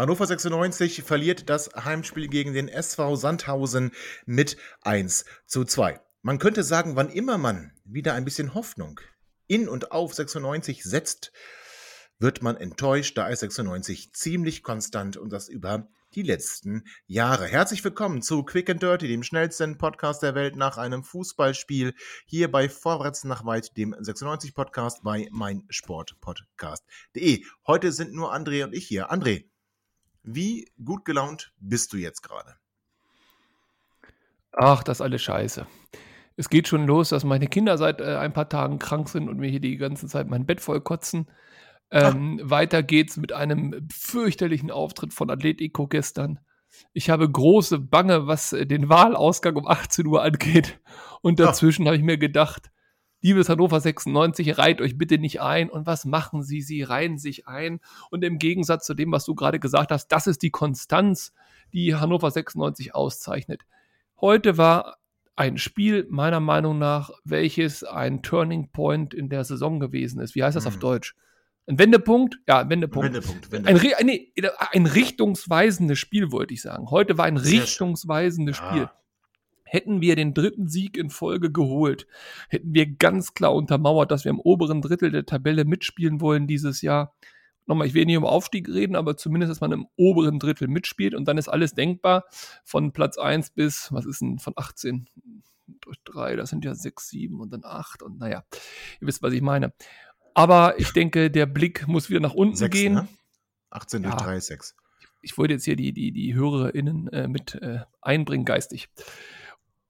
Hannover 96 verliert das Heimspiel gegen den SV Sandhausen mit 1 zu 2. Man könnte sagen, wann immer man wieder ein bisschen Hoffnung in und auf 96 setzt, wird man enttäuscht, da ist 96 ziemlich konstant und das über die letzten Jahre. Herzlich willkommen zu Quick and Dirty, dem schnellsten Podcast der Welt nach einem Fußballspiel, hier bei Vorwärts nach weit, dem 96 Podcast bei meinsportpodcast.de. Heute sind nur André und ich hier. André, wie gut gelaunt bist du jetzt gerade? Ach, das ist alles scheiße. Es geht schon los, dass meine Kinder seit äh, ein paar Tagen krank sind und mir hier die ganze Zeit mein Bett voll kotzen. Ähm, weiter geht's mit einem fürchterlichen Auftritt von Atletico gestern. Ich habe große Bange, was äh, den Wahlausgang um 18 Uhr angeht. Und dazwischen habe ich mir gedacht, liebes Hannover 96, reiht euch bitte nicht ein. Und was machen sie? Sie reihen sich ein. Und im Gegensatz zu dem, was du gerade gesagt hast, das ist die Konstanz, die Hannover 96 auszeichnet. Heute war ein Spiel, meiner Meinung nach, welches ein Turning Point in der Saison gewesen ist. Wie heißt das hm. auf Deutsch? Ein Wendepunkt? Ja, ein Wendepunkt. Wendepunkt, Wendepunkt. Ein, nee, ein, richtungsweisendes Spiel, wollte ich sagen. Heute war ein richtungsweisendes schön. Spiel. Hätten wir den dritten Sieg in Folge geholt, hätten wir ganz klar untermauert, dass wir im oberen Drittel der Tabelle mitspielen wollen dieses Jahr. Nochmal, ich will nicht um Aufstieg reden, aber zumindest, dass man im oberen Drittel mitspielt und dann ist alles denkbar. Von Platz 1 bis, was ist denn, von 18 durch 3, das sind ja 6, 7 und dann 8 und naja, ihr wisst, was ich meine. Aber ich denke, der Blick muss wieder nach unten 6, gehen. Ne? 18 durch ja. 3 ist 6. Ich wollte jetzt hier die, die, die HörerInnen äh, mit äh, einbringen, geistig.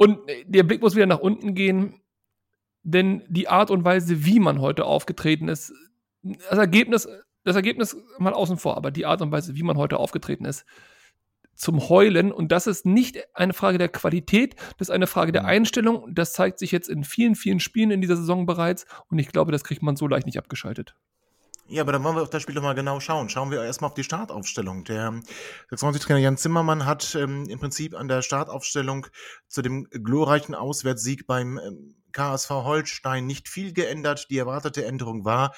Und äh, der Blick muss wieder nach unten gehen, denn die Art und Weise, wie man heute aufgetreten ist, das Ergebnis, das Ergebnis mal außen vor, aber die Art und Weise, wie man heute aufgetreten ist, zum Heulen. Und das ist nicht eine Frage der Qualität, das ist eine Frage der mhm. Einstellung. Das zeigt sich jetzt in vielen, vielen Spielen in dieser Saison bereits. Und ich glaube, das kriegt man so leicht nicht abgeschaltet. Ja, aber dann wollen wir auf das Spiel doch mal genau schauen. Schauen wir erstmal auf die Startaufstellung. Der 96-Trainer Jan Zimmermann hat ähm, im Prinzip an der Startaufstellung zu dem glorreichen Auswärtssieg beim ähm, KSV Holstein nicht viel geändert. Die erwartete Änderung war,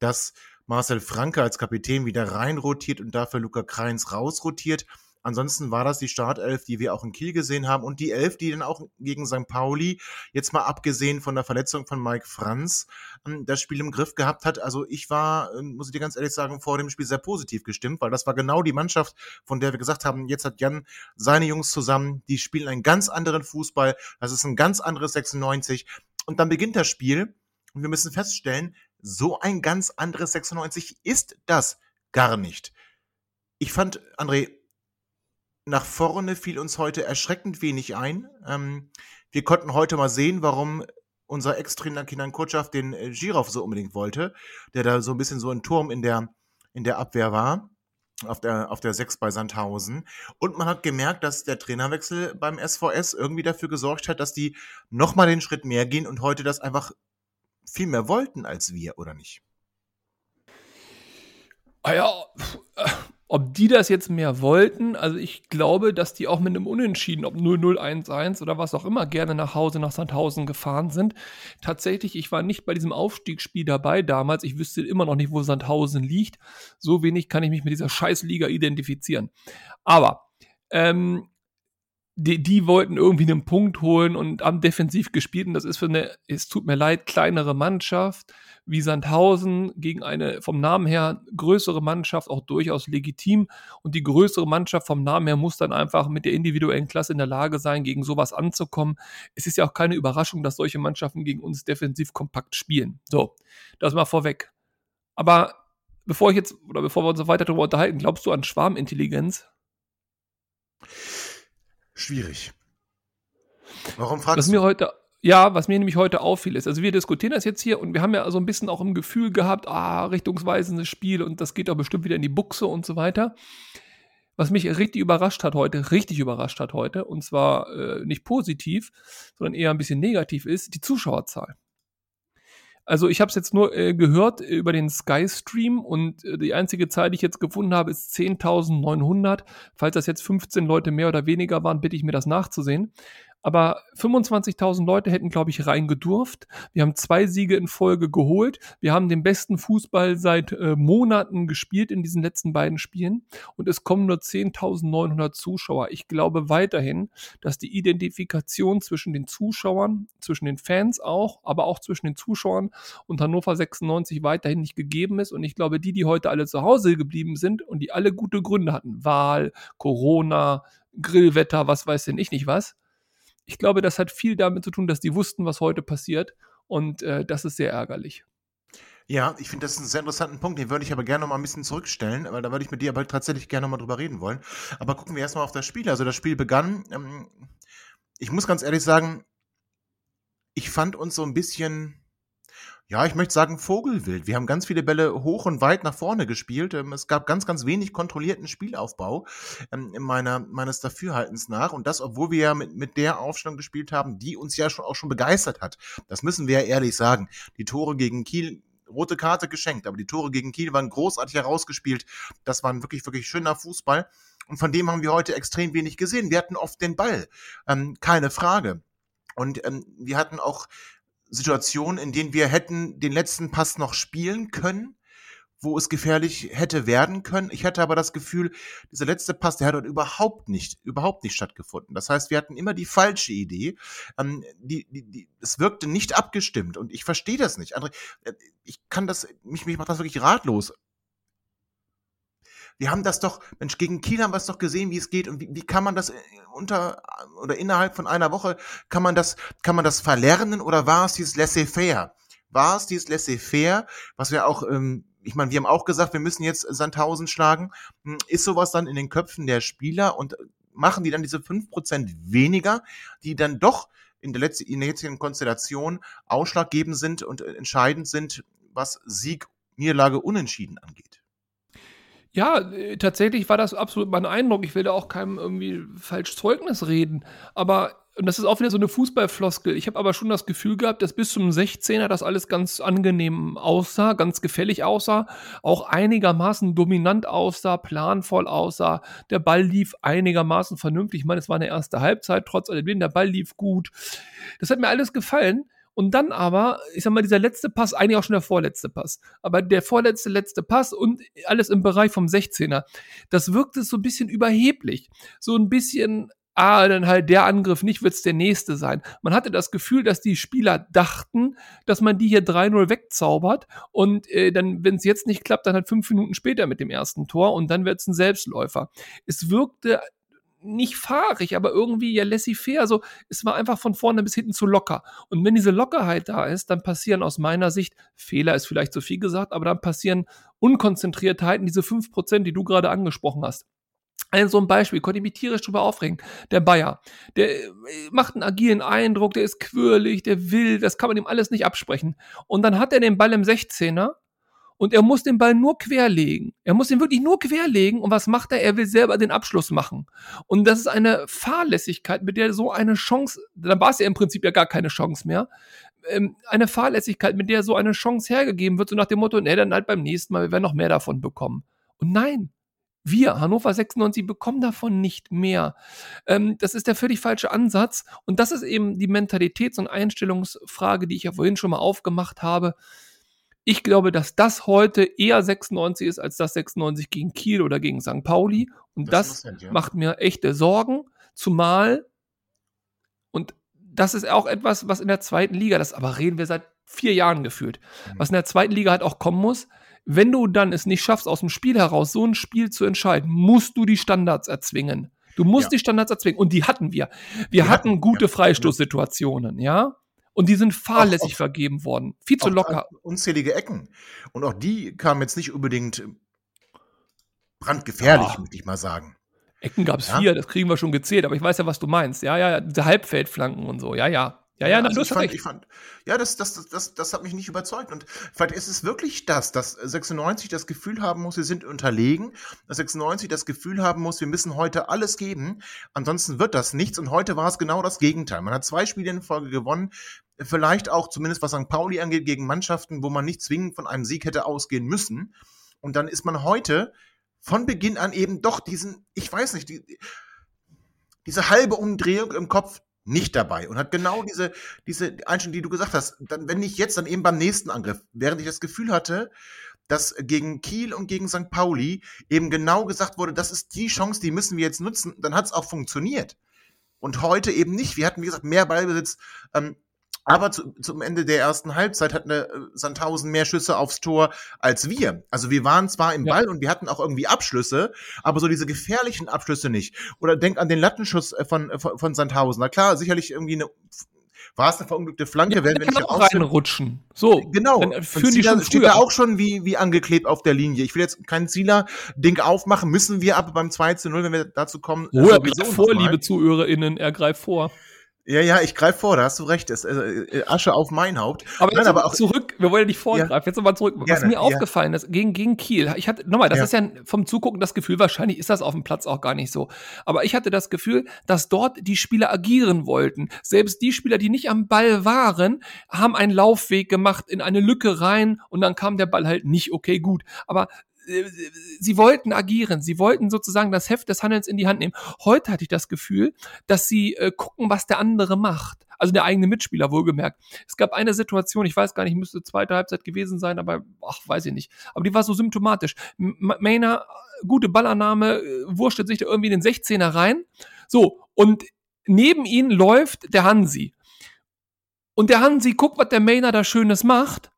dass Marcel Franke als Kapitän wieder reinrotiert und dafür Luca Kreins rausrotiert. Ansonsten war das die Startelf, die wir auch in Kiel gesehen haben und die Elf, die dann auch gegen St. Pauli, jetzt mal abgesehen von der Verletzung von Mike Franz, ähm, das Spiel im Griff gehabt hat. Also ich war, ähm, muss ich dir ganz ehrlich sagen, vor dem Spiel sehr positiv gestimmt, weil das war genau die Mannschaft, von der wir gesagt haben, jetzt hat Jan seine Jungs zusammen, die spielen einen ganz anderen Fußball, das ist ein ganz anderes 96 und dann beginnt das Spiel und wir müssen feststellen, so ein ganz anderes 96 ist das gar nicht. Ich fand, André, nach vorne fiel uns heute erschreckend wenig ein. Ähm, wir konnten heute mal sehen, warum unser Ex-Trainer Kinan Kutschaf den äh, Girov so unbedingt wollte, der da so ein bisschen so ein Turm in der, in der Abwehr war, auf der, auf der 6 bei Sandhausen. Und man hat gemerkt, dass der Trainerwechsel beim SVS irgendwie dafür gesorgt hat, dass die nochmal den Schritt mehr gehen und heute das einfach viel mehr wollten als wir, oder nicht? Ah ja, ob die das jetzt mehr wollten, also ich glaube, dass die auch mit einem Unentschieden, ob 0-0-1-1 oder was auch immer, gerne nach Hause nach Sandhausen gefahren sind. Tatsächlich, ich war nicht bei diesem Aufstiegsspiel dabei damals. Ich wüsste immer noch nicht, wo Sandhausen liegt. So wenig kann ich mich mit dieser Scheißliga identifizieren. Aber ähm, die, die wollten irgendwie einen Punkt holen und haben defensiv gespielt. Und das ist für eine, es tut mir leid, kleinere Mannschaft wie Sandhausen gegen eine vom Namen her größere Mannschaft auch durchaus legitim. Und die größere Mannschaft vom Namen her muss dann einfach mit der individuellen Klasse in der Lage sein, gegen sowas anzukommen. Es ist ja auch keine Überraschung, dass solche Mannschaften gegen uns defensiv kompakt spielen. So, das mal vorweg. Aber bevor ich jetzt, oder bevor wir uns weiter darüber unterhalten, glaubst du an Schwarmintelligenz? Schwierig. Warum fragst was du? Mir heute, Ja, was mir nämlich heute auffiel ist, also wir diskutieren das jetzt hier und wir haben ja so ein bisschen auch im Gefühl gehabt, ah, richtungsweisendes Spiel und das geht doch bestimmt wieder in die Buchse und so weiter. Was mich richtig überrascht hat heute, richtig überrascht hat heute, und zwar äh, nicht positiv, sondern eher ein bisschen negativ ist, die Zuschauerzahl. Also ich habe es jetzt nur äh, gehört über den Sky Stream und äh, die einzige Zahl, die ich jetzt gefunden habe, ist 10.900. Falls das jetzt 15 Leute mehr oder weniger waren, bitte ich mir das nachzusehen. Aber 25.000 Leute hätten, glaube ich, reingedurft. Wir haben zwei Siege in Folge geholt. Wir haben den besten Fußball seit äh, Monaten gespielt in diesen letzten beiden Spielen. Und es kommen nur 10.900 Zuschauer. Ich glaube weiterhin, dass die Identifikation zwischen den Zuschauern, zwischen den Fans auch, aber auch zwischen den Zuschauern und Hannover 96 weiterhin nicht gegeben ist. Und ich glaube, die, die heute alle zu Hause geblieben sind und die alle gute Gründe hatten, Wahl, Corona, Grillwetter, was weiß denn ich nicht was, ich glaube, das hat viel damit zu tun, dass die wussten, was heute passiert. Und äh, das ist sehr ärgerlich. Ja, ich finde das einen sehr interessanten Punkt. Den würde ich aber gerne noch mal ein bisschen zurückstellen, weil da würde ich mit dir aber tatsächlich gerne noch mal drüber reden wollen. Aber gucken wir erstmal auf das Spiel. Also das Spiel begann. Ähm, ich muss ganz ehrlich sagen, ich fand uns so ein bisschen ja, ich möchte sagen Vogelwild. Wir haben ganz viele Bälle hoch und weit nach vorne gespielt. Ähm, es gab ganz, ganz wenig kontrollierten Spielaufbau ähm, in meiner, meines Dafürhaltens nach. Und das, obwohl wir ja mit, mit der Aufstellung gespielt haben, die uns ja schon, auch schon begeistert hat. Das müssen wir ja ehrlich sagen. Die Tore gegen Kiel, rote Karte geschenkt, aber die Tore gegen Kiel waren großartig herausgespielt. Das war ein wirklich, wirklich schöner Fußball. Und von dem haben wir heute extrem wenig gesehen. Wir hatten oft den Ball, ähm, keine Frage. Und ähm, wir hatten auch Situationen, in denen wir hätten den letzten Pass noch spielen können, wo es gefährlich hätte werden können. Ich hatte aber das Gefühl, dieser letzte Pass, der hat dort überhaupt nicht, überhaupt nicht stattgefunden. Das heißt, wir hatten immer die falsche Idee. Ähm, die, die, die, es wirkte nicht abgestimmt und ich verstehe das nicht. André, äh, ich kann das, mich, mich macht das wirklich ratlos. Wir haben das doch, Mensch, gegen Kiel haben wir es doch gesehen, wie es geht und wie, wie kann man das äh, unter oder innerhalb von einer Woche, kann man das, kann man das verlernen oder war es dieses Laissez-faire? War es dieses Laissez-faire, was wir auch, ähm, ich meine, wir haben auch gesagt, wir müssen jetzt Sandhausen schlagen. Hm, ist sowas dann in den Köpfen der Spieler und machen die dann diese fünf Prozent weniger, die dann doch in der, letzten, in der jetzigen Konstellation ausschlaggebend sind und äh, entscheidend sind, was Sieg, Niederlage, Unentschieden angeht? Ja, äh, tatsächlich war das absolut mein Eindruck. Ich will da auch keinem irgendwie falsch Zeugnis reden. Aber, und das ist auch wieder so eine Fußballfloskel. Ich habe aber schon das Gefühl gehabt, dass bis zum 16er das alles ganz angenehm aussah, ganz gefällig aussah, auch einigermaßen dominant aussah, planvoll aussah. Der Ball lief einigermaßen vernünftig. Ich meine, es war eine erste Halbzeit, trotz alledem, der Ball lief gut. Das hat mir alles gefallen. Und dann aber, ich sag mal, dieser letzte Pass, eigentlich auch schon der vorletzte Pass, aber der vorletzte, letzte Pass und alles im Bereich vom 16er, das wirkte so ein bisschen überheblich. So ein bisschen, ah, dann halt der Angriff nicht, wird's der nächste sein. Man hatte das Gefühl, dass die Spieler dachten, dass man die hier 3-0 wegzaubert und äh, dann, wenn es jetzt nicht klappt, dann halt fünf Minuten später mit dem ersten Tor und dann wird's ein Selbstläufer. Es wirkte nicht fahrig, aber irgendwie ja laissez-faire. Also es war einfach von vorne bis hinten zu locker. Und wenn diese Lockerheit da ist, dann passieren aus meiner Sicht, Fehler ist vielleicht zu viel gesagt, aber dann passieren Unkonzentriertheiten, diese fünf Prozent, die du gerade angesprochen hast. Ein so ein Beispiel, konnte ich mich tierisch drüber aufregen. Der Bayer, der äh, macht einen agilen Eindruck, der ist quirlig, der will, das kann man ihm alles nicht absprechen. Und dann hat er den Ball im 16er und er muss den Ball nur querlegen. Er muss ihn wirklich nur querlegen und was macht er? Er will selber den Abschluss machen. Und das ist eine Fahrlässigkeit, mit der so eine Chance, dann war es ja im Prinzip ja gar keine Chance mehr, ähm, eine Fahrlässigkeit, mit der so eine Chance hergegeben wird, so nach dem Motto, nee, dann halt beim nächsten Mal, wir werden noch mehr davon bekommen. Und nein, wir, Hannover 96, bekommen davon nicht mehr. Ähm, das ist der völlig falsche Ansatz. Und das ist eben die Mentalitäts- und Einstellungsfrage, die ich ja vorhin schon mal aufgemacht habe. Ich glaube, dass das heute eher 96 ist als das 96 gegen Kiel oder gegen St. Pauli. Und das, das ja. macht mir echte Sorgen. Zumal, und das ist auch etwas, was in der zweiten Liga, das aber reden wir seit vier Jahren gefühlt, mhm. was in der zweiten Liga halt auch kommen muss. Wenn du dann es nicht schaffst, aus dem Spiel heraus so ein Spiel zu entscheiden, musst du die Standards erzwingen. Du musst ja. die Standards erzwingen. Und die hatten wir. Wir hatten, hatten, gute ja. Freistoßsituationen, ja. Und die sind fahrlässig auch, vergeben worden. Viel zu locker. Unzählige Ecken. Und auch die kamen jetzt nicht unbedingt brandgefährlich, ja. möchte ich mal sagen. Ecken gab es ja? vier, das kriegen wir schon gezählt, aber ich weiß ja, was du meinst. Ja, ja, diese Halbfeldflanken und so, ja, ja. Ja, ja, Ja, also ich fand, ich fand, ja, das, das, das, das, das hat mich nicht überzeugt. Und vielleicht ist es wirklich das, dass 96 das Gefühl haben muss, wir sind unterlegen, dass 96 das Gefühl haben muss, wir müssen heute alles geben, ansonsten wird das nichts. Und heute war es genau das Gegenteil. Man hat zwei Spiele in Folge gewonnen, vielleicht auch zumindest was St. Pauli angeht, gegen Mannschaften, wo man nicht zwingend von einem Sieg hätte ausgehen müssen. Und dann ist man heute von Beginn an eben doch diesen, ich weiß nicht, die, diese halbe Umdrehung im Kopf nicht dabei und hat genau diese, diese Einstellung, die du gesagt hast. Dann, wenn nicht jetzt, dann eben beim nächsten Angriff, während ich das Gefühl hatte, dass gegen Kiel und gegen St. Pauli eben genau gesagt wurde, das ist die Chance, die müssen wir jetzt nutzen, dann hat es auch funktioniert. Und heute eben nicht. Wir hatten, wie gesagt, mehr Ballbesitz. Ähm, aber zu, zum Ende der ersten Halbzeit hatten äh, Sandhausen mehr Schüsse aufs Tor als wir. Also wir waren zwar im Ja. Ball und wir hatten auch irgendwie Abschlüsse, aber so diese gefährlichen Abschlüsse nicht. Oder denk an den Lattenschuss äh, von, von, von Sandhausen. Na klar, sicherlich irgendwie eine, war es eine verunglückte Flanke, werden wir nicht auch reinrutschen. So, Genau. Dann Und führen die Zieler schon steht da auch schon wie, wie angeklebt auf der Linie. Ich will jetzt kein Zieler-Ding aufmachen, müssen wir aber beim 2 zu 0, wenn wir dazu kommen. Oh, er sowieso greift vor, liebe ZuhörerInnen, er greift vor. Ja, ja, ich greife vor, da hast du recht. Es, äh, äh, Asche auf mein Haupt. Aber jetzt Nein, aber auch zurück, wir wollen ja nicht vorgreifen, jetzt nochmal zurück. Was Gerne, mir ja. aufgefallen ist, gegen, gegen Kiel, ich hatte, nochmal, das Ja. ist ja vom Zugucken das Gefühl, wahrscheinlich ist das auf dem Platz auch gar nicht so. Aber ich hatte das Gefühl, dass dort die Spieler agieren wollten. Selbst die Spieler, die nicht am Ball waren, haben einen Laufweg gemacht in eine Lücke rein und dann kam der Ball halt nicht, okay, gut. Aber sie wollten agieren, sie wollten sozusagen das Heft des Handelns in die Hand nehmen. Heute hatte ich das Gefühl, dass sie äh, gucken, was der andere macht. Also der eigene Mitspieler, wohlgemerkt. Es gab eine Situation, ich weiß gar nicht, müsste zweite Halbzeit gewesen sein, aber ach, weiß ich nicht. Aber die war so symptomatisch. Mainer, äh, gute Ballannahme, äh, wurschtelt sich da irgendwie in den 16er rein. So, und neben ihn läuft der Hansi. Und der Hansi guckt, was der Mainer da Schönes macht,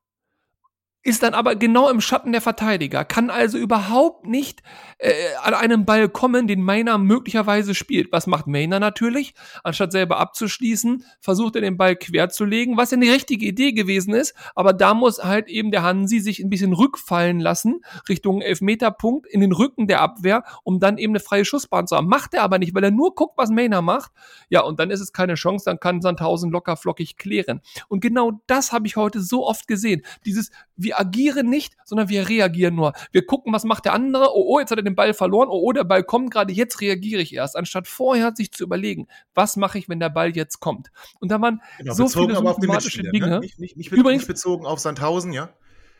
ist dann aber genau im Schatten der Verteidiger, kann also überhaupt nicht äh, an einen Ball kommen, den Mainer möglicherweise spielt. Was macht Mainer natürlich? Anstatt selber abzuschließen, versucht er den Ball quer zu legen, was ja eine richtige Idee gewesen ist, aber da muss halt eben der Hansi sich ein bisschen rückfallen lassen, Richtung Elfmeterpunkt, in den Rücken der Abwehr, um dann eben eine freie Schussbahn zu haben. Macht er aber nicht, weil er nur guckt, was Mainer macht. Ja, und dann ist es keine Chance, dann kann Sandhausen locker flockig klären. Und genau das habe ich heute so oft gesehen. Dieses, wir agieren nicht, sondern wir reagieren nur. Wir gucken, was macht der andere. Oh, oh, jetzt hat er den Ball verloren. Oh, oh, der Ball kommt gerade. Jetzt reagiere ich erst, anstatt vorher sich zu überlegen, was mache ich, wenn der Ball jetzt kommt. Und da waren Genau, so viele symptomatische Mitspieler, Dinge. Ne? Nicht, nicht, nicht, Übrigens- nicht bezogen auf Sandhausen, ja?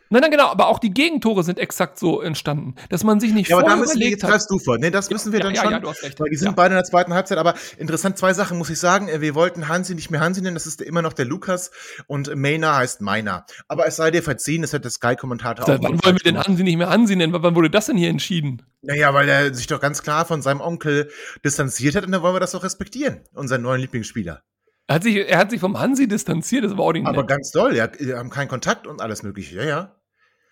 Nein, nein, genau, aber auch die Gegentore sind exakt so entstanden, dass man sich nicht Ja, aber da müssen wir, jetzt greifst du vor. Nee, das müssen wir ja, dann ja, schon. ja, du hast recht. Weil die sind beide in der zweiten Halbzeit, aber interessant, zwei Sachen muss ich sagen. Äh, Wir wollten Hansi nicht mehr Hansi nennen, das ist immer noch der Lukas und Mainer heißt Meiner. Aber es sei dir verziehen, das hat der Sky-Kommentator Seit wann wollen wir den Hansi nicht mehr Hansi nennen? Wann wurde das denn hier entschieden? Naja, weil er sich doch ganz klar von seinem Onkel distanziert hat und dann wollen wir das doch respektieren, unseren neuen Lieblingsspieler. Er hat sich, er hat sich vom Hansi distanziert, das war auch nicht Aber ganz doll, ja, wir haben keinen Kontakt und alles mögliche, ja, ja.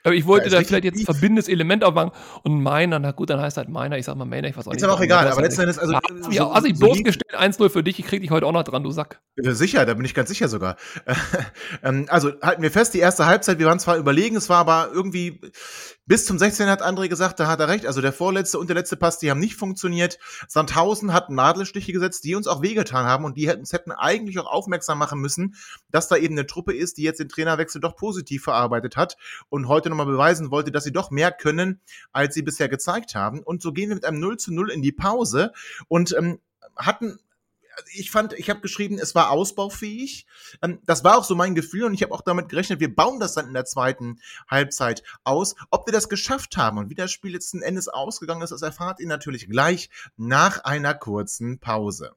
Aber ich wollte ist da richtig vielleicht jetzt tief. verbindendes Element aufmachen. Und meiner, na gut, dann heißt halt meiner, ich sag mal meiner, ich weiß auch Ist nicht. aber auch warum, egal, hast aber halt letzten Endes, also, so- Ja, so- also ich so bloßgestellt, 1-0 für dich, ich krieg dich heute auch noch dran, du Sack. Ja, Sicher, da bin ich ganz sicher sogar. Ähm, also halten wir fest, die erste Halbzeit, wir waren zwar überlegen, es war aber irgendwie bis zum 16. hat André gesagt, da hat er recht. Also der vorletzte und der letzte Pass, die haben nicht funktioniert. Sandhausen hat Nadelstiche gesetzt, die uns auch wehgetan haben und die hätten, uns hätten eigentlich auch aufmerksam machen müssen, dass da eben eine Truppe ist, die jetzt den Trainerwechsel doch positiv verarbeitet hat und heute nochmal beweisen wollte, dass sie doch mehr können, als sie bisher gezeigt haben. Und so gehen wir mit einem 0 zu 0 in die Pause und ähm, hatten ich fand, ich habe geschrieben, es war ausbaufähig. Ähm, Das war auch so mein Gefühl und ich habe auch damit gerechnet, wir bauen das dann in der zweiten Halbzeit aus. Ob wir das geschafft haben und wie das Spiel letzten Endes ausgegangen ist, das erfahrt ihr natürlich gleich nach einer kurzen Pause.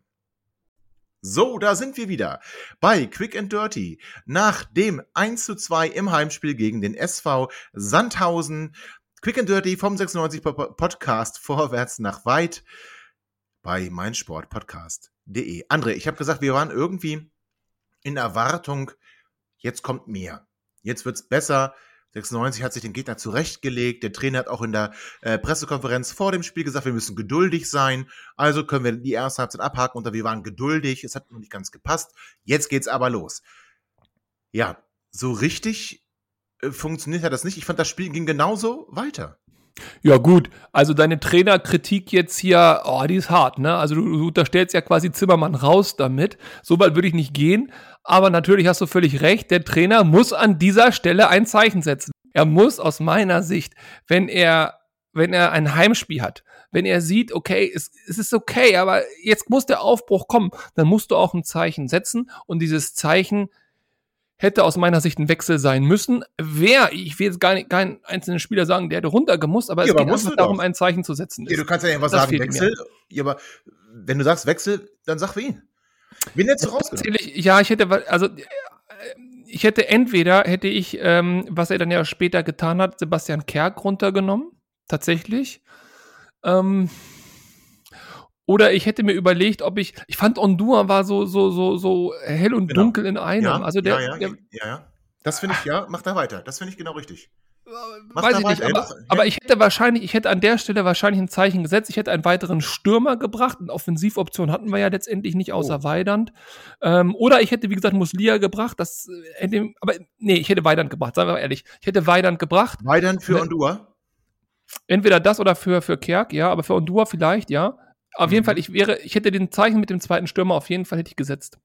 So, da sind wir wieder bei Quick and Dirty. Nach dem 1 zu 2 im Heimspiel gegen den SV Sandhausen. Quick and Dirty vom 96 Po- Podcast vorwärts nach weit bei meinsportpodcast.de. André, ich habe gesagt, wir waren irgendwie in Erwartung, jetzt kommt mehr. Jetzt wird's besser. 96 hat sich den Gegner zurechtgelegt. Der Trainer hat auch in der äh, Pressekonferenz vor dem Spiel gesagt, wir müssen geduldig sein. Also können wir die erste Halbzeit abhaken und wir waren geduldig. Es hat noch nicht ganz gepasst. Jetzt geht's aber los. Ja, so richtig äh, funktioniert hat das nicht. Ich fand, das Spiel ging genauso weiter. Ja, gut. Also deine Trainerkritik jetzt hier, oh, die ist hart, ne? Also du, du unterstellst ja quasi Zimmermann raus damit. So weit würde ich nicht gehen. Aber natürlich hast du völlig recht, der Trainer muss an dieser Stelle ein Zeichen setzen. Er muss aus meiner Sicht, wenn er, wenn er ein Heimspiel hat, wenn er sieht, okay, es, es ist okay, aber jetzt muss der Aufbruch kommen, dann musst du auch ein Zeichen setzen und dieses Zeichen hätte aus meiner Sicht ein Wechsel sein müssen. Wer, ich will jetzt gar nicht keinen einzelnen Spieler sagen, der hätte runtergemusst, aber ja, es aber geht einfach darum, ein Zeichen zu setzen. Ja, du kannst ja einfach sagen, Wechsel. Ja, aber wenn du sagst Wechsel, dann sag wen. Wen hättest du rausgenommen? Ja, ich hätte, also ich hätte entweder, hätte ich, ähm, was er dann ja später getan hat, Sebastian Kerk runtergenommen, tatsächlich. Ähm, oder ich hätte mir überlegt, ob ich, ich fand Ondua war so, so, so, so hell und genau. dunkel in einem. Ja, also der, ja, ja, der, ja, ja. Das finde ich, ja, mach da weiter. Das finde ich genau richtig. Mach Weiß ich nicht, aber, aber, ich hätte wahrscheinlich, ich hätte an der Stelle wahrscheinlich ein Zeichen gesetzt. Ich hätte einen weiteren Stürmer gebracht. Eine Offensivoption hatten wir ja letztendlich nicht außer oh. Weidand. Ähm, oder ich hätte, wie gesagt, Muslia gebracht. Das äh, hätte, aber nee, ich hätte Weidand gebracht, sagen wir mal ehrlich. Ich hätte Weidand gebracht. Weidand für Ondua? Entweder das oder für, für Kerk, ja, aber für Ondua vielleicht, ja. Auf mhm. jeden Fall, ich wäre, ich hätte den Zeichen mit dem zweiten Stürmer auf jeden Fall hätte ich gesetzt.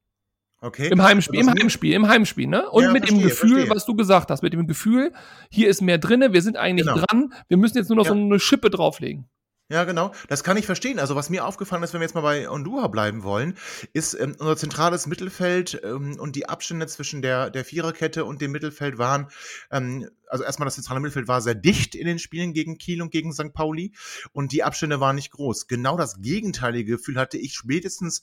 Okay. Im Heimspiel, im Heimspiel, im Heimspiel, ne? Und ja, mit verstehe, dem Gefühl, verstehe. was du gesagt hast, mit dem Gefühl, hier ist mehr drinne, wir sind eigentlich genau. dran, wir müssen jetzt nur noch ja. so eine Schippe drauflegen. Ja, genau. Das kann ich verstehen. Also was mir aufgefallen ist, wenn wir jetzt mal bei Ondua bleiben wollen, ist ähm, unser zentrales Mittelfeld ähm, und die Abstände zwischen der, der Viererkette und dem Mittelfeld waren, ähm, also erstmal das zentrale Mittelfeld war sehr dicht in den Spielen gegen Kiel und gegen St. Pauli und die Abstände waren nicht groß. Genau das gegenteilige Gefühl hatte ich spätestens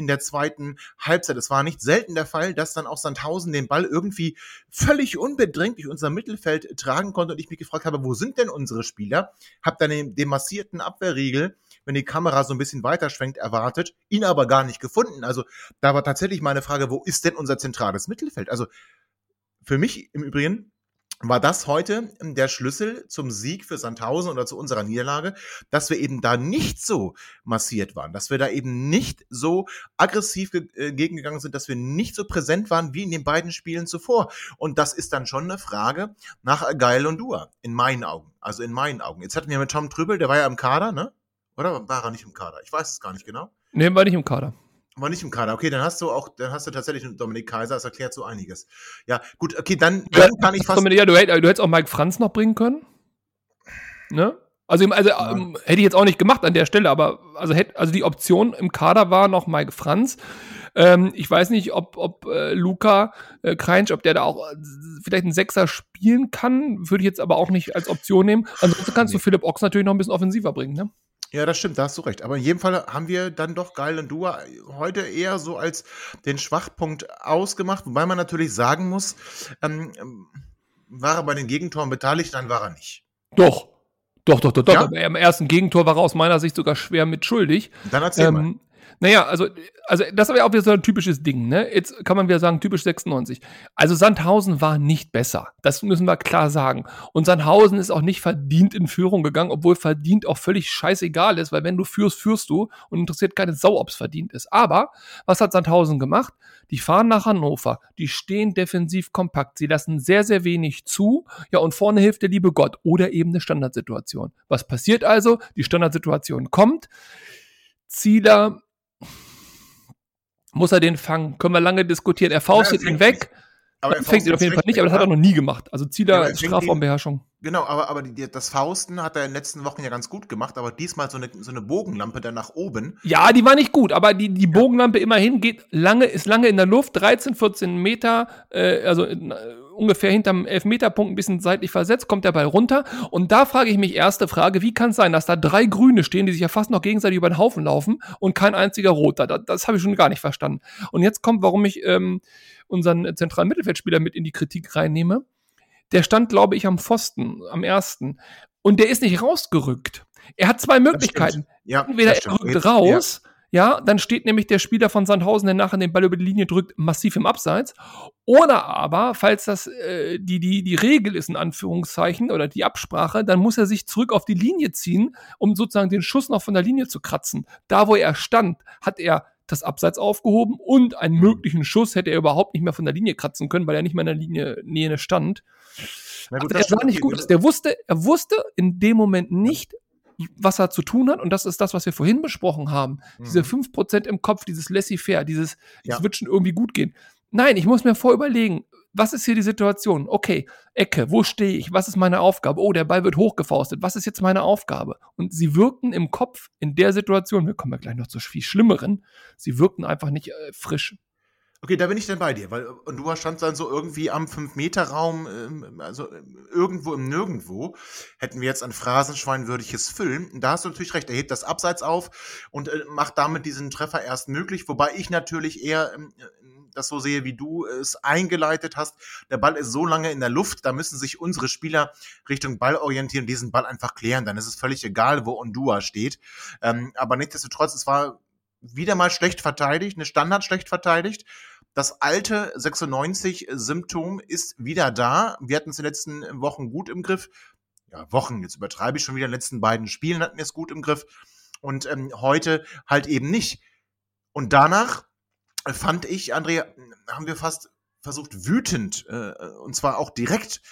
in der zweiten Halbzeit. Es war nicht selten der Fall, dass dann auch Sandhausen den Ball irgendwie völlig unbedrängt durch unser Mittelfeld tragen konnte und ich mich gefragt habe, wo sind denn unsere Spieler? Hab dann den, den massierten Abwehrriegel, wenn die Kamera so ein bisschen weiterschwenkt, erwartet, ihn aber gar nicht gefunden. Also da war tatsächlich meine Frage, wo ist denn unser zentrales Mittelfeld? Also für mich im Übrigen war das heute der Schlüssel zum Sieg für Sandhausen oder zu unserer Niederlage, dass wir eben da nicht so massiert waren, dass wir da eben nicht so aggressiv äh, gegengegangen sind, dass wir nicht so präsent waren wie in den beiden Spielen zuvor. Und das ist dann schon eine Frage nach Geil und Dua, in meinen Augen. Also in meinen Augen. Jetzt hatten wir mit Tom Trübel, der war ja im Kader, ne? Oder war er nicht im Kader? Ich weiß es gar nicht genau. Nee, war nicht im Kader. War nicht im Kader. Okay, dann hast du auch, dann hast du tatsächlich Dominik Kaiser, das erklärt so einiges. Ja, gut, okay, dann, dann kann ich fast. Ja, du, hätt, du hättest auch Mike Franz noch bringen können. Ne? Also, also ja. ähm, hätte ich jetzt auch nicht gemacht an der Stelle, aber also, hätt, also die Option im Kader war noch Mike Franz. Ähm, ich weiß nicht, ob, ob äh, Luca äh, Kreinsch, ob der da auch äh, vielleicht einen Sechser spielen kann, würde ich jetzt aber auch nicht als Option nehmen. Ansonsten kannst nee. du Philipp Ochs natürlich noch ein bisschen offensiver bringen, ne? Ja, das stimmt, da hast du recht. Aber in jedem Fall haben wir dann doch Geil und Dua heute eher so als den Schwachpunkt ausgemacht, wobei man natürlich sagen muss, ähm, war er bei den Gegentoren beteiligt, dann war er nicht. Doch. Doch, doch, doch, doch. Ja? Im ersten Gegentor war er aus meiner Sicht sogar schwer mit schuldig. Dann erzähl ähm, mal. Naja, also, also das ist aber auch wieder so ein typisches Ding, ne? Jetzt kann man wieder sagen, typisch 96. Also Sandhausen war nicht besser. Das müssen wir klar sagen. Und Sandhausen ist auch nicht verdient in Führung gegangen, obwohl verdient auch völlig scheißegal ist, weil wenn du führst, führst du und interessiert keine Sau, ob es verdient ist. Aber was hat Sandhausen gemacht? Die fahren nach Hannover, die stehen defensiv kompakt, sie lassen sehr, sehr wenig zu, ja, und vorne hilft der liebe Gott oder eben eine Standardsituation. Was passiert also? Die Standardsituation kommt. Zieler muss er den fangen? Können wir lange diskutieren. Er faustet ja, ihn weg. Aber er fängt ihn auf jeden Fall nicht, aber das hat er noch nie gemacht. Also Zieler ja, Strafraumbeherrschung. Genau, aber, aber die, das Fausten hat er in den letzten Wochen ja ganz gut gemacht, aber diesmal so eine, so eine Bogenlampe dann nach oben. Ja, die war nicht gut, aber die, die Bogenlampe immerhin geht lange, ist lange in der Luft, 13, 14 Meter, äh, also äh, ungefähr hinterm Elfmeterpunkt ein bisschen seitlich versetzt, kommt der Ball runter. Und da frage ich mich, erste Frage, wie kann es sein, dass da drei Grüne stehen, die sich ja fast noch gegenseitig über den Haufen laufen und kein einziger Roter? Das, das habe ich schon gar nicht verstanden. Und jetzt kommt, warum ich ähm, unseren zentralen Mittelfeldspieler mit in die Kritik reinnehme der stand, glaube ich, am Pfosten, am ersten. Und der ist nicht rausgerückt. Er hat zwei Möglichkeiten. Ja, Entweder er rückt Jetzt, raus, ja. ja. dann steht nämlich der Spieler von Sandhausen, der nachher den Ball über die Linie drückt, massiv im Abseits. Oder aber, falls das äh, die, die, die Regel ist, in Anführungszeichen, oder die Absprache, dann muss er sich zurück auf die Linie ziehen, um sozusagen den Schuss noch von der Linie zu kratzen. Da, wo er stand, hat er das Abseits aufgehoben und einen mhm. möglichen Schuss hätte er überhaupt nicht mehr von der Linie kratzen können, weil er nicht mehr in der Linie Nähe stand. Gut, also das war nicht gut. Der wusste, er wusste in dem Moment nicht, was er zu tun hat. Und das ist das, was wir vorhin besprochen haben. Mhm. Diese 5% im Kopf, dieses laissez-faire, dieses, ja. es wird schon irgendwie gut gehen. Nein, ich muss mir vorüberlegen, was ist hier die Situation? Okay, Ecke, wo stehe ich? Was ist meine Aufgabe? Oh, der Ball wird hochgefaustet. Was ist jetzt meine Aufgabe? Und sie wirkten im Kopf in der Situation, wir kommen ja gleich noch zu viel Schlimmeren, sie wirkten einfach nicht äh, frisch. Okay, da bin ich dann bei dir, weil und du stand dann so irgendwie am 5-Meter-Raum, ähm, also ähm, irgendwo im Nirgendwo, hätten wir jetzt ein phrasenschweinwürdiges Füllen. Da hast du natürlich recht, er hebt das Abseits auf und äh, macht damit diesen Treffer erst möglich, wobei ich natürlich eher ähm, das so sehe, wie du es eingeleitet hast. Der Ball ist so lange in der Luft, da müssen sich unsere Spieler Richtung Ball orientieren, diesen Ball einfach klären. Dann ist es völlig egal, wo Ondua steht. Ähm, aber nichtsdestotrotz, es war wieder mal schlecht verteidigt, eine Standard schlecht verteidigt. Das alte 96-Symptom ist wieder da. Wir hatten es in den letzten Wochen gut im Griff. Ja, Wochen, jetzt übertreibe ich schon wieder. In den letzten beiden Spielen hatten wir es gut im Griff. Und ähm, heute halt eben nicht. Und danach fand ich, Andrea, haben wir fast versucht, wütend, äh, und zwar auch direkt,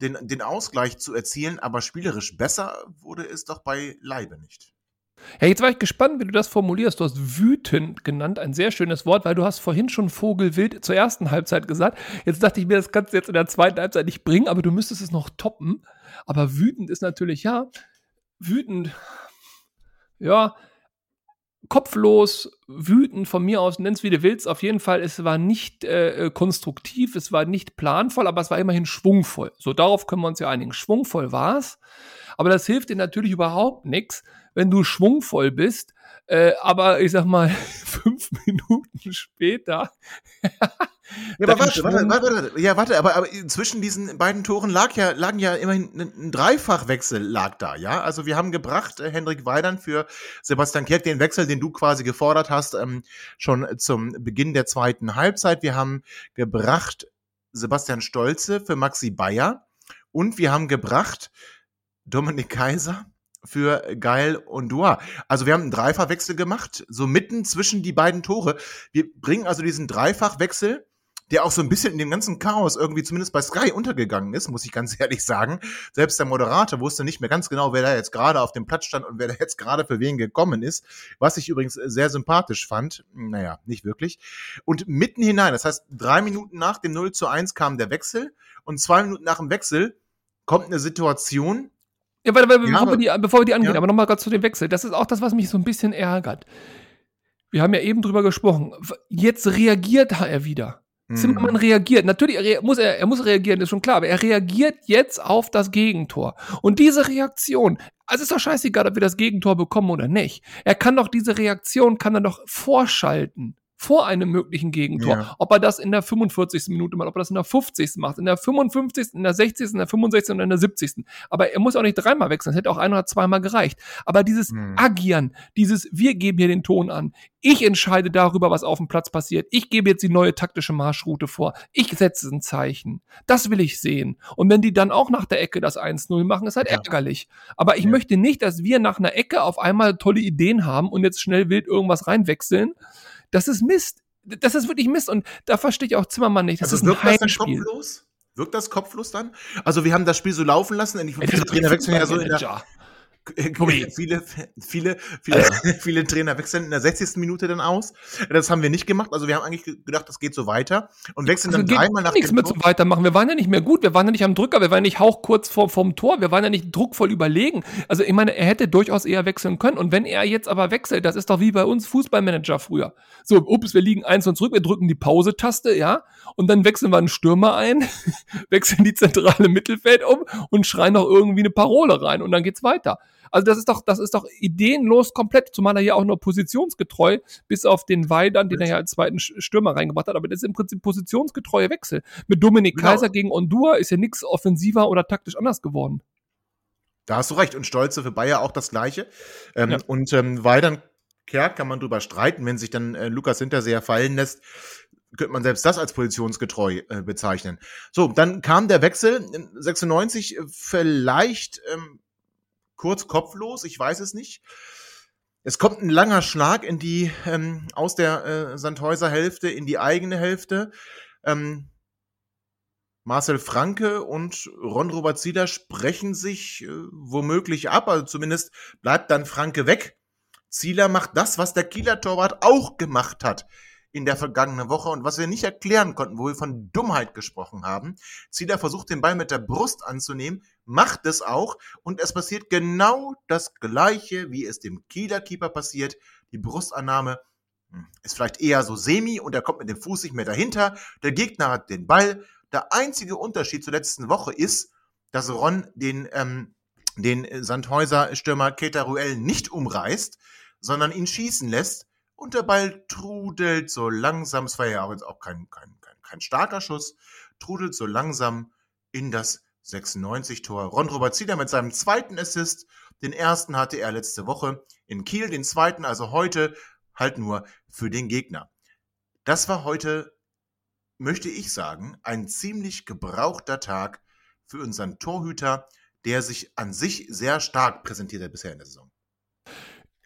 den, den Ausgleich zu erzielen, aber spielerisch besser wurde es doch bei Leibe nicht. Ja, jetzt war ich gespannt, wie du das formulierst. Du hast wütend genannt, ein sehr schönes Wort, weil du hast vorhin schon Vogelwild zur ersten Halbzeit gesagt. Jetzt dachte ich mir, das kannst du jetzt in der zweiten Halbzeit nicht bringen, aber du müsstest es noch toppen. Aber wütend ist natürlich, ja, wütend, ja, kopflos, wütend von mir aus, nenn's wie du willst. Auf jeden Fall, es war nicht äh, äh, konstruktiv, es war nicht planvoll, aber es war immerhin schwungvoll. So, darauf können wir uns ja einigen. Schwungvoll war's. Aber das hilft dir natürlich überhaupt nichts, wenn du schwungvoll bist, äh, aber ich sag mal, fünf Minuten später. ja, aber warte, warte, warte, warte, ja, warte, aber, aber zwischen diesen beiden Toren lag ja, lagen ja immerhin ein Dreifachwechsel lag da, ja. Also wir haben gebracht, äh, Hendrik Weidern für Sebastian Kirk, den Wechsel, den du quasi gefordert hast, ähm, schon zum Beginn der zweiten Halbzeit. Wir haben gebracht Sebastian Stolze für Maxi Bayer und wir haben gebracht Dominik Kaiser für Geil und Dua. Also wir haben einen Dreifachwechsel gemacht, so mitten zwischen die beiden Tore. Wir bringen also diesen Dreifachwechsel, der auch so ein bisschen in dem ganzen Chaos irgendwie zumindest bei Sky untergegangen ist, muss ich ganz ehrlich sagen. Selbst der Moderator wusste nicht mehr ganz genau, wer da jetzt gerade auf dem Platz stand und wer da jetzt gerade für wen gekommen ist. Was ich übrigens sehr sympathisch fand. Naja, nicht wirklich. Und mitten hinein, das heißt, drei Minuten nach dem 0 zu 1 kam der Wechsel und zwei Minuten nach dem Wechsel kommt eine Situation, ja, warte, warte, ja, bevor, wir die, bevor wir die angehen, ja. aber nochmal gerade zu dem Wechsel. Das ist auch das, was mich so ein bisschen ärgert. Wir haben ja eben drüber gesprochen. Jetzt reagiert er wieder. Mhm. Zimmermann reagiert. Natürlich er muss er, er muss reagieren, ist schon klar, aber er reagiert jetzt auf das Gegentor. Und diese Reaktion, also ist doch scheißegal, ob wir das Gegentor bekommen oder nicht. Er kann doch diese Reaktion, kann er doch vorschalten vor einem möglichen Gegentor. Ja. Ob er das in der 45. Minute macht, ob er das in der 50. macht, in der 55., in der 60., in der 65. und in der 70. Aber er muss auch nicht dreimal wechseln, es hätte auch ein oder zweimal gereicht. Aber dieses mhm. Agieren, dieses wir geben hier den Ton an, ich entscheide darüber, was auf dem Platz passiert, ich gebe jetzt die neue taktische Marschroute vor, ich setze ein Zeichen, das will ich sehen. Und wenn die dann auch nach der Ecke das 1-0 machen, ist halt ja. ärgerlich. Aber ich ja. möchte nicht, dass wir nach einer Ecke auf einmal tolle Ideen haben und jetzt schnell wild irgendwas reinwechseln. Das ist Mist. Das ist wirklich Mist. Und da verstehe ich auch Zimmermann nicht. Das also ist ein Heimspiel. Kopflos? Wirkt das kopflos dann? Also wir haben das Spiel so laufen lassen. Die Trainer wechseln ja so in der, viele, viele, viele, viele Trainer wechseln in der 60. Minute dann aus. Das haben wir nicht gemacht. Also wir haben eigentlich gedacht, das geht so weiter und wechseln also dann dreimal nach nichts mehr zum Weitermachen. Wir waren ja nicht mehr gut. Wir waren ja nicht am Drücker. Wir waren nicht hauchkurz vor, vom Tor. Wir waren ja nicht druckvoll überlegen. Also ich meine, er hätte durchaus eher wechseln können. Und wenn er jetzt aber wechselt, das ist doch wie bei uns Fußballmanager früher. So, ups, wir liegen eins und zurück. Wir drücken die Pause-Taste, ja. Und dann wechseln wir einen Stürmer ein, wechseln die zentrale Mittelfeld um und schreien noch irgendwie eine Parole rein. Und dann geht's weiter. Also das ist doch, das ist doch ideenlos komplett, zumal er ja auch nur positionsgetreu, bis auf den Weidern, den er ja als zweiten Stürmer reingebracht hat. Aber das ist im Prinzip positionsgetreue Wechsel. Mit Dominik genau. Kaiser gegen Ondua ist ja nichts offensiver oder taktisch anders geworden. Da hast du recht. Und Stolze für Bayer auch das Gleiche. Ähm, ja. Und ähm, Weidern, Kerk kann man drüber streiten, wenn sich dann äh, Lukas Hinterseher fallen lässt könnte man selbst das als positionsgetreu äh, bezeichnen. So, dann kam der Wechsel 96 äh, vielleicht ähm, kurz kopflos, ich weiß es nicht. Es kommt ein langer Schlag in die ähm, aus der äh, Sandhäuser Hälfte in die eigene Hälfte. Ähm, Marcel Franke und Ron Robert Zieler sprechen sich äh, womöglich ab, also zumindest bleibt dann Franke weg. Zieler macht das, was der Kieler Torwart auch gemacht hat in der vergangenen Woche und was wir nicht erklären konnten, wo wir von Dummheit gesprochen haben. Zieler versucht den Ball mit der Brust anzunehmen, macht es auch und es passiert genau das gleiche, wie es dem Kieler Keeper passiert. Die Brustannahme hm, ist vielleicht eher so semi und er kommt mit dem Fuß nicht mehr dahinter. Der Gegner hat den Ball. Der einzige Unterschied zur letzten Woche ist, dass Ron den, ähm, den Sandhäuser-Stürmer Keita Ruel nicht umreißt, sondern ihn schießen lässt und der Ball trudelt so langsam, es war ja auch jetzt auch kein, kein, kein, kein starker Schuss, trudelt so langsam in das 96-Tor. Ron Robert mit seinem zweiten Assist. Den ersten hatte er letzte Woche in Kiel, den zweiten also heute halt nur für den Gegner. Das war heute, möchte ich sagen, ein ziemlich gebrauchter Tag für unseren Torhüter, der sich an sich sehr stark präsentiert hat bisher in der Saison.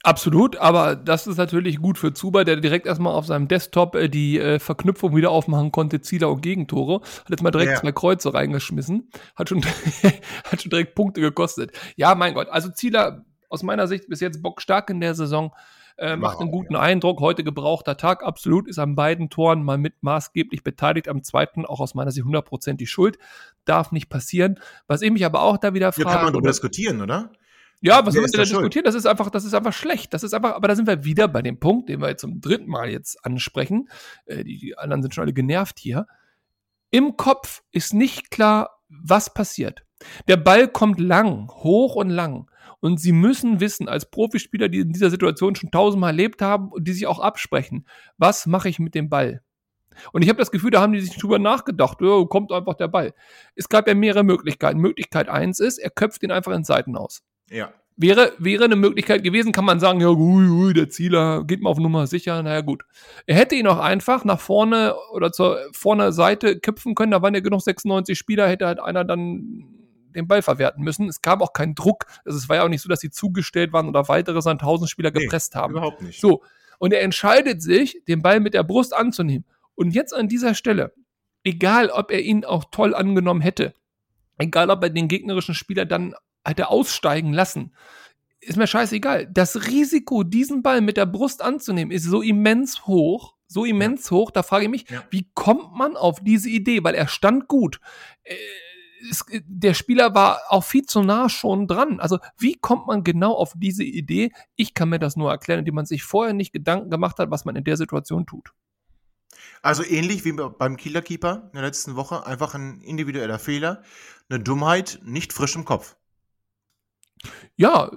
Absolut, aber das ist natürlich gut für Zuba, der direkt erstmal auf seinem Desktop äh, die äh, Verknüpfung wieder aufmachen konnte, Zieler und Gegentore. Hat jetzt mal direkt ja. zwei Kreuze reingeschmissen. Hat schon, hat schon direkt Punkte gekostet. Ja, mein Gott. Also Zieler aus meiner Sicht bis jetzt bockstark in der Saison. Äh, macht einen guten. Eindruck. Heute gebrauchter Tag, absolut. Ist an beiden Toren mal mit maßgeblich beteiligt. Am zweiten auch aus meiner Sicht hundertprozentig schuld. Darf nicht passieren. Was ich mich aber auch da wieder frage. Hier kann man darüber diskutieren, oder? Ja, was soll man da diskutieren? Das ist einfach, das ist einfach schlecht. Das ist einfach, aber da sind wir wieder bei dem Punkt, den wir jetzt zum dritten Mal jetzt ansprechen. Äh, die, die anderen sind schon alle genervt hier. Im Kopf ist nicht klar, was passiert. Der Ball kommt lang, hoch und lang. Und sie müssen wissen, als Profispieler, die in dieser Situation schon tausendmal erlebt haben und die sich auch absprechen, was mache ich mit dem Ball? Und ich habe das Gefühl, da haben die sich drüber nachgedacht, oh, kommt einfach der Ball. Es gab ja mehrere Möglichkeiten. Möglichkeit eins ist, er köpft ihn einfach in Seiten aus. Ja. Wäre, wäre eine Möglichkeit gewesen, kann man sagen, ja, ui, ui, der Zieler geht mal auf Nummer sicher, naja, gut. Er hätte ihn auch einfach nach vorne oder zur vorne Seite köpfen können, da waren ja genug 96 Spieler, hätte halt einer dann den Ball verwerten müssen. Es gab auch keinen Druck. Also es war ja auch nicht so, dass sie zugestellt waren oder weitere Sandhausen Spieler nee, gepresst haben. Überhaupt nicht. So. Und er entscheidet sich, den Ball mit der Brust anzunehmen. Und jetzt an dieser Stelle, egal ob er ihn auch toll angenommen hätte, egal ob er den gegnerischen Spieler dann hätte aussteigen lassen. Ist mir scheißegal. Das Risiko, diesen Ball mit der Brust anzunehmen, ist so immens hoch, so immens ja. hoch. Da frage ich mich, ja. wie kommt man auf diese Idee? Weil er stand gut. Äh, es, der Spieler war auch viel zu nah schon dran. Also, wie kommt man genau auf diese Idee? Ich kann mir das nur erklären, indem man sich vorher nicht Gedanken gemacht hat, was man in der Situation tut. Also ähnlich wie beim Kieler Keeper in der letzten Woche, einfach ein individueller Fehler, eine Dummheit, nicht frisch im Kopf. Ja,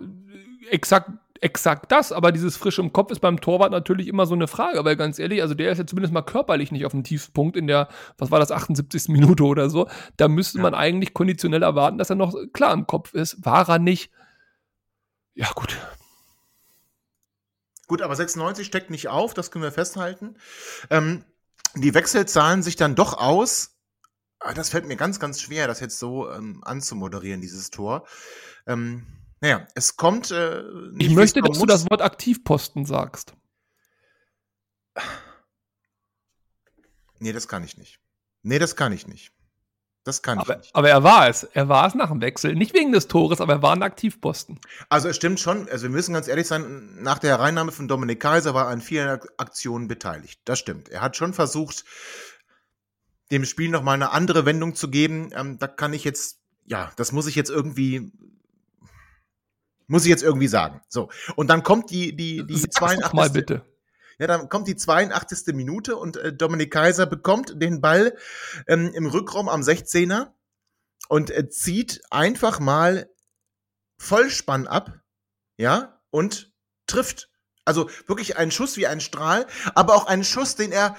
exakt, exakt das, aber dieses frische im Kopf ist beim Torwart natürlich immer so eine Frage, weil ganz ehrlich, also der ist ja zumindest mal körperlich nicht auf dem Tiefpunkt in der, was war das, 78. Minute oder so. Da müsste ja. man eigentlich konditionell erwarten, dass er noch klar im Kopf ist. War er nicht. Ja, gut. Gut, aber 96 steckt nicht auf, das können wir festhalten. Ähm, die Wechsel zahlen sich dann doch aus. Aber das fällt mir ganz, ganz schwer, das jetzt so ähm, anzumoderieren, dieses Tor. Ähm, naja, es kommt. Äh, ich möchte, dass du das Wort Aktivposten sagst. Nee, das kann ich nicht. Nee, das kann ich nicht. Das kann aber, ich nicht. Aber er war es. Er war es nach dem Wechsel. Nicht wegen des Tores, aber er war ein Aktivposten. Also es stimmt schon. Also wir müssen ganz ehrlich sein, nach der Hereinnahme von Dominik Kaiser war er an vielen Aktionen beteiligt. Das stimmt. Er hat schon versucht, dem Spiel nochmal eine andere Wendung zu geben. Ähm, da kann ich jetzt, ja, das muss ich jetzt irgendwie muss ich jetzt irgendwie sagen. So. Und dann kommt die, die, die Sag's 82. mal bitte. Ja, dann kommt die 82. Minute und äh, Dominik Kaiser bekommt den Ball ähm, im Rückraum am 16er und äh, zieht einfach mal Vollspann ab, ja, und trifft. Also wirklich ein Schuss wie ein Strahl, aber auch ein Schuss, den er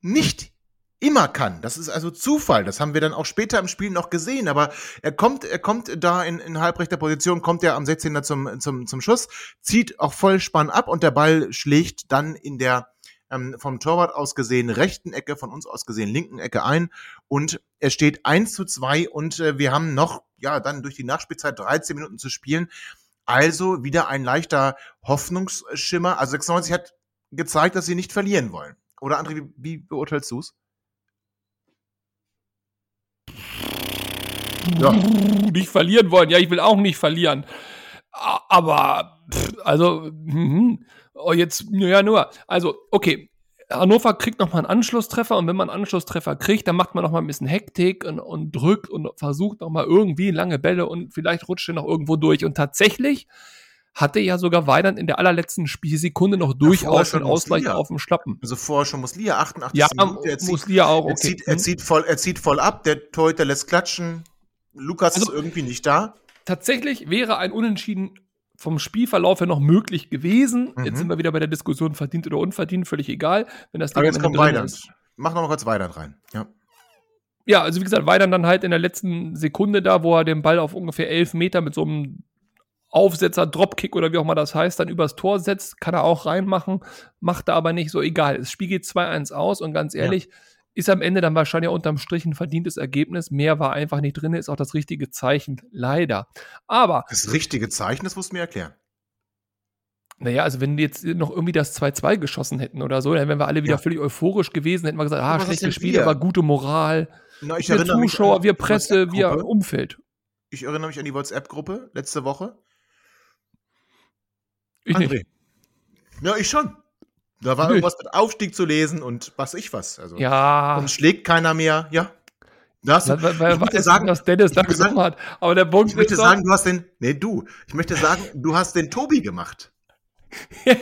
nicht immer kann. Das ist also Zufall. Das haben wir dann auch später im Spiel noch gesehen. Aber er kommt, er kommt da in, in halbrechter Position, kommt er am 16er zum, zum, zum Schuss, zieht auch voll Spann ab und der Ball schlägt dann in der ähm, vom Torwart aus gesehen rechten Ecke, von uns aus gesehen linken Ecke ein und er steht 1 zu 2 und äh, wir haben noch, ja, dann durch die Nachspielzeit 13 Minuten zu spielen. Also wieder ein leichter Hoffnungsschimmer. Also 96 hat gezeigt, dass sie nicht verlieren wollen. Oder André, wie, wie beurteilst du es? Ja. nicht verlieren wollen. Ja, ich will auch nicht verlieren. Aber, also, mhm. oh, jetzt, ja, nur. Also, okay. Hannover kriegt nochmal einen Anschlusstreffer und wenn man einen Anschlusstreffer kriegt, dann macht man nochmal ein bisschen Hektik und, und drückt und versucht nochmal irgendwie lange Bälle und vielleicht rutscht er noch irgendwo durch. Und tatsächlich hatte ja sogar Weidand in der allerletzten Spielsekunde noch durchaus einen Ausgleich Muslia. auf dem Schlappen. Also vorher schon Muslia, 88 Ja, Minute, er zieht, Muslia auch, okay. er, zieht, er, zieht voll, er zieht voll ab, der Torhüter lässt klatschen, Lukas Also- ist irgendwie nicht da. Tatsächlich wäre ein Unentschieden vom Spielverlauf her noch möglich gewesen. Mhm. Jetzt sind wir wieder bei der Diskussion verdient oder unverdient, völlig egal. Wenn das Ding Aber jetzt kommt Weidand. ist. Mach noch mal kurz Weidand rein. Ja. Ja, also wie gesagt, Weidand dann halt in der letzten Sekunde da, wo er den Ball auf ungefähr elf Meter mit so einem Aufsetzer, Dropkick oder wie auch immer das heißt, dann übers Tor setzt, kann er auch reinmachen, macht er aber nicht so egal. Das Spiel geht 2-1 aus und ganz ehrlich, ist am Ende dann wahrscheinlich unterm Strich ein verdientes Ergebnis. Mehr war einfach nicht drin, ist auch das richtige Zeichen, leider. Aber Das richtige Zeichen, das musst du mir erklären. Naja, also wenn die jetzt noch irgendwie das 2-2 geschossen hätten oder so, dann wären wir alle wieder Ja. völlig euphorisch gewesen, hätten wir gesagt, ah, Spiel, wir? aber gute Moral. Na, ich Wir Zuschauer, an wir Presse, wir. Umfeld. Ich erinnere mich an die WhatsApp-Gruppe letzte Woche. Ich nicht. André. Ja, ich schon. Da war Nee. irgendwas mit Aufstieg zu lesen und was ich was. Also, Ja, Dann schlägt keiner mehr. Ja. Da hast du, weil, ich möchte sagen, dass Dennis da gesungen hat. Aber der Punkt ich möchte ist sagen, du hast den, nee, du, ich möchte sagen, du hast den Tobi gemacht. ja,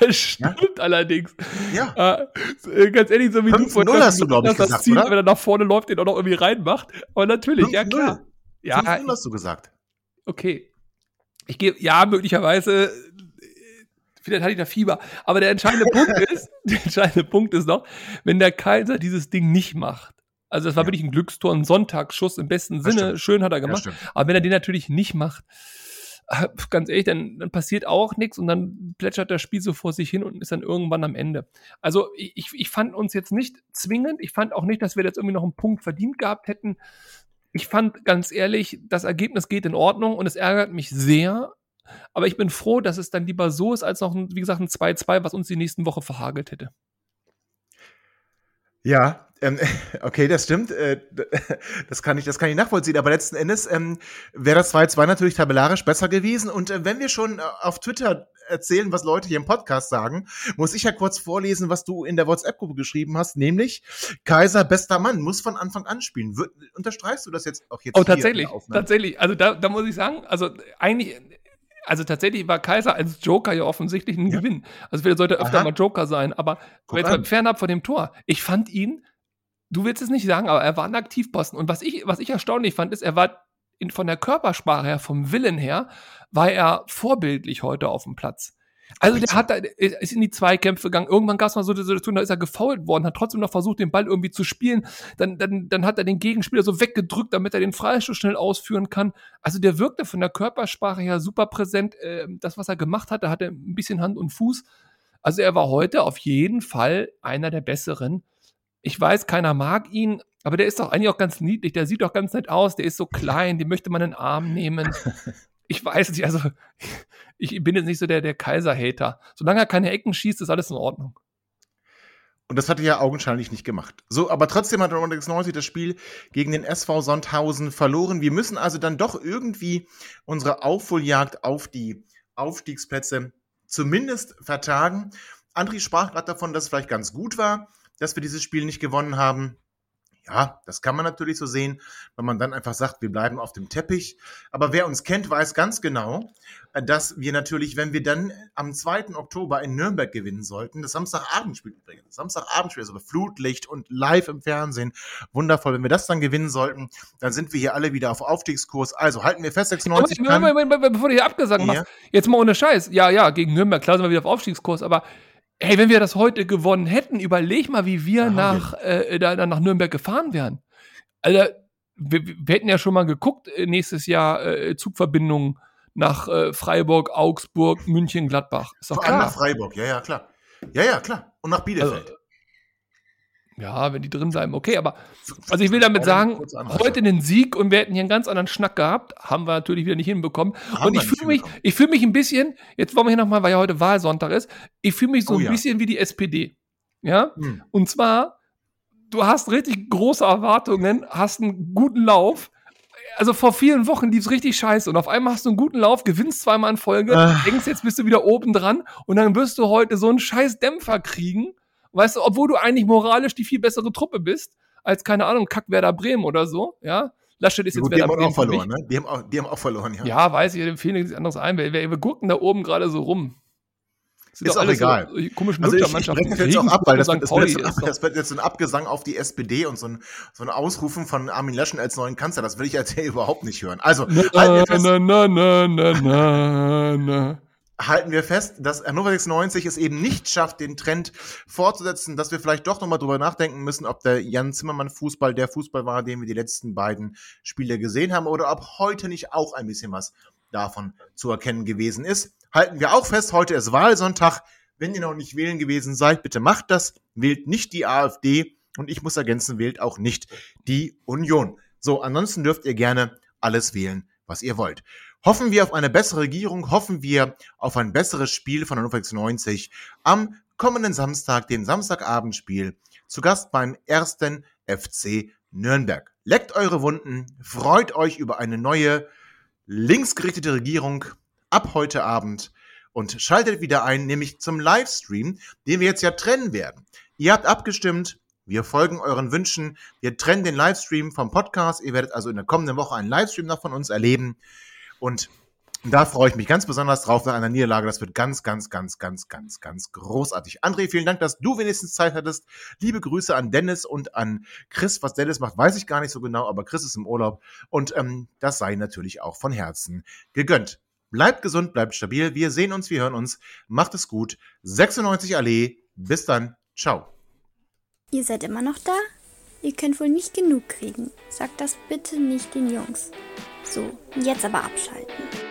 das stimmt allerdings. Ja. Äh, ganz ehrlich, so wie du 5-0 vorhin hast du, glaub ich, das gesagt, Ziel, oder? wenn er nach vorne läuft, den auch noch irgendwie reinmacht. Aber natürlich, ja 5-0. klar. Ja, 5-0 hast du gesagt. okay. Ich gehe, ja, möglicherweise, vielleicht hatte ich da Fieber. Aber der entscheidende Punkt ist, der entscheidende Punkt ist noch, wenn der Kaiser dieses Ding nicht macht. Also das war Ja. wirklich ein Glückstor, ein Sonntagsschuss im besten Sinne. Schön hat er Ja, gemacht. stimmt. Aber wenn er den natürlich nicht macht, äh, ganz ehrlich, dann, dann passiert auch nichts und dann plätschert das Spiel so vor sich hin und ist dann irgendwann am Ende. Also ich, ich fand uns jetzt nicht zwingend, ich fand auch nicht, dass wir jetzt irgendwie noch einen Punkt verdient gehabt hätten. Ich fand ganz ehrlich, das Ergebnis geht in Ordnung und es ärgert mich sehr. Aber ich bin froh, dass es dann lieber so ist, als noch, ein, wie gesagt, ein 2-2, was uns die nächsten Woche verhagelt hätte. Ja, ähm, okay, das stimmt. Äh, das, kann ich, das kann ich nachvollziehen. Aber letzten Endes ähm, wäre das 2-2 natürlich tabellarisch besser gewesen. Und äh, wenn wir schon äh, auf Twitter erzählen, was Leute hier im Podcast sagen, muss ich ja kurz vorlesen, was du in der WhatsApp-Gruppe geschrieben hast, nämlich Kaiser, bester Mann, muss von Anfang an spielen. Unterstreichst du das jetzt auch jetzt Oh, hier in der tatsächlich, tatsächlich. Also da, da muss ich sagen, also eigentlich, also tatsächlich war Kaiser als Joker ja offensichtlich ein Ja. Gewinn. Also vielleicht sollte er öfter Aha. mal Joker sein, aber jetzt fernab von dem Tor. Ich fand ihn, du willst es nicht sagen, aber er war ein Aktivposten. Und was ich, was ich erstaunlich fand, ist, er war in, von der Körpersprache her, vom Willen her, war er vorbildlich heute auf dem Platz. Also der hat da, er ist in die Zweikämpfe gegangen. Irgendwann gab es mal so eine Situation, da ist er gefoult worden, hat trotzdem noch versucht, den Ball irgendwie zu spielen. Dann, dann, dann hat er den Gegenspieler so weggedrückt, damit er den Freistoß schnell ausführen kann. Also der wirkte von der Körpersprache her super präsent. Ähm, das, was er gemacht hat, da hat er ein bisschen Hand und Fuß. Also er war heute auf jeden Fall einer der besseren. Ich weiß, keiner mag ihn, aber der ist doch eigentlich auch ganz niedlich. Der sieht doch ganz nett aus. Der ist so klein, den möchte man in den Arm nehmen. Ich weiß nicht, also ich bin jetzt nicht so der, der Kaiser-Hater. Solange er keine Ecken schießt, ist alles in Ordnung. Und das hat er ja augenscheinlich nicht gemacht. So, aber trotzdem hat Rondex 90 das Spiel gegen den SV Sonthausen verloren. Wir müssen also dann doch irgendwie unsere Aufholjagd auf die Aufstiegsplätze zumindest vertagen. André sprach gerade davon, dass es vielleicht ganz gut war, dass wir dieses Spiel nicht gewonnen haben. Ja, das kann man natürlich so sehen, wenn man dann einfach sagt, wir bleiben auf dem Teppich. Aber wer uns kennt, weiß ganz genau, äh, dass wir natürlich, wenn wir dann am 2. Oktober in Nürnberg gewinnen sollten, das Samstagabendspiel übrigens, das Samstagabendspiel, also Flutlicht und live im Fernsehen, wundervoll. Wenn wir das dann gewinnen sollten, dann sind wir hier alle wieder auf Aufstiegskurs. Also halten wir fest, 96 Moment. Moment, Moment, bevor du hier abgesagt Ja. machst, jetzt mal ohne Scheiß. Ja, ja, gegen Nürnberg, klar sind wir wieder auf Aufstiegskurs, aber hey, wenn wir das heute gewonnen hätten, überleg mal, wie wir haben nach, äh, da, da nach Nürnberg gefahren wären. Alter, wir, wir hätten ja schon mal geguckt, äh, nächstes Jahr äh, Zugverbindungen nach äh, Freiburg, Augsburg, München, Gladbach. Ist doch Vor allem nach klar. Freiburg, ja, ja, klar. Ja, ja, klar. Und nach Bielefeld. Also, ja, wenn die drin bleiben, okay, aber Also ich will damit sagen, heute den Sieg und wir hätten hier einen ganz anderen Schnack gehabt, haben wir natürlich wieder nicht hinbekommen. Haben und ich fühle mich, ich fühle mich ein bisschen, jetzt wollen wir hier nochmal, weil ja heute Wahlsonntag ist, ich fühle mich so Oh ein ja. bisschen wie die SPD. Ja? Hm. Und zwar, du hast richtig große Erwartungen, hast einen guten Lauf. Also vor vielen Wochen lief es richtig scheiße und auf einmal hast du einen guten Lauf, gewinnst zweimal in Folge, Ah. denkst, jetzt bist du wieder oben dran und dann wirst du heute so einen scheiß Dämpfer kriegen Weißt du, obwohl du eigentlich moralisch die viel bessere Truppe bist, als, keine Ahnung, Kackwerder Bremen oder so, ja. Laschet ist jetzt Gut, die haben auch verloren, ne? Die haben auch, die haben auch verloren, ja. Ja, weiß ich, dem fehlt nichts anderes ein. Wir, wir, wir gucken da oben gerade so rum. Ist, ist auch egal. So, also ich, ich das jetzt auch ab, weil das, das, wird jetzt, das, wird jetzt so ein Abgesang auf die SPD und so ein, so ein Ausrufen von Armin Laschet als neuen Kanzler. Das will ich jetzt hier überhaupt nicht hören. Also, na, fest, na, na, na, na, na, na. Halten wir fest, dass Hannover 96 es eben nicht schafft, den Trend fortzusetzen, dass wir vielleicht doch nochmal drüber nachdenken müssen, ob der Jan Zimmermann Fußball der Fußball war, den wir die letzten beiden Spiele gesehen haben, oder ob heute nicht auch ein bisschen was davon zu erkennen gewesen ist halten wir auch fest, heute ist Wahlsonntag. Wenn ihr noch nicht wählen gewesen seid, bitte macht das. Wählt nicht die AfD und ich muss ergänzen, wählt auch nicht die Union. So, ansonsten dürft ihr gerne alles wählen, was ihr wollt. Hoffen wir auf eine bessere Regierung, hoffen wir auf ein besseres Spiel von Hannover 96 am kommenden Samstag, dem Samstagabendspiel, zu Gast beim ersten FC Nürnberg. Leckt eure Wunden, freut euch über eine neue linksgerichtete Regierung ab heute Abend und schaltet wieder ein, nämlich zum Livestream, den wir jetzt ja trennen werden. Ihr habt abgestimmt, wir folgen euren Wünschen, wir trennen den Livestream vom Podcast. Ihr werdet also in der kommenden Woche einen Livestream noch von uns erleben. Und da freue ich mich ganz besonders drauf nach einer Niederlage. Das wird ganz, ganz, ganz, ganz, ganz, ganz großartig. André, vielen Dank, dass du wenigstens Zeit hattest. Liebe Grüße an Dennis und an Chris. Was Dennis macht, weiß ich gar nicht so genau, aber Chris ist im Urlaub. Und ähm, das sei natürlich auch von Herzen gegönnt. Bleibt gesund, bleibt stabil. Wir sehen uns, wir hören uns. Macht es gut. 96 Allee. Bis dann. Ciao. Ihr seid immer noch da? Ihr könnt wohl nicht genug kriegen. Sagt das bitte nicht den Jungs. So, jetzt aber abschalten.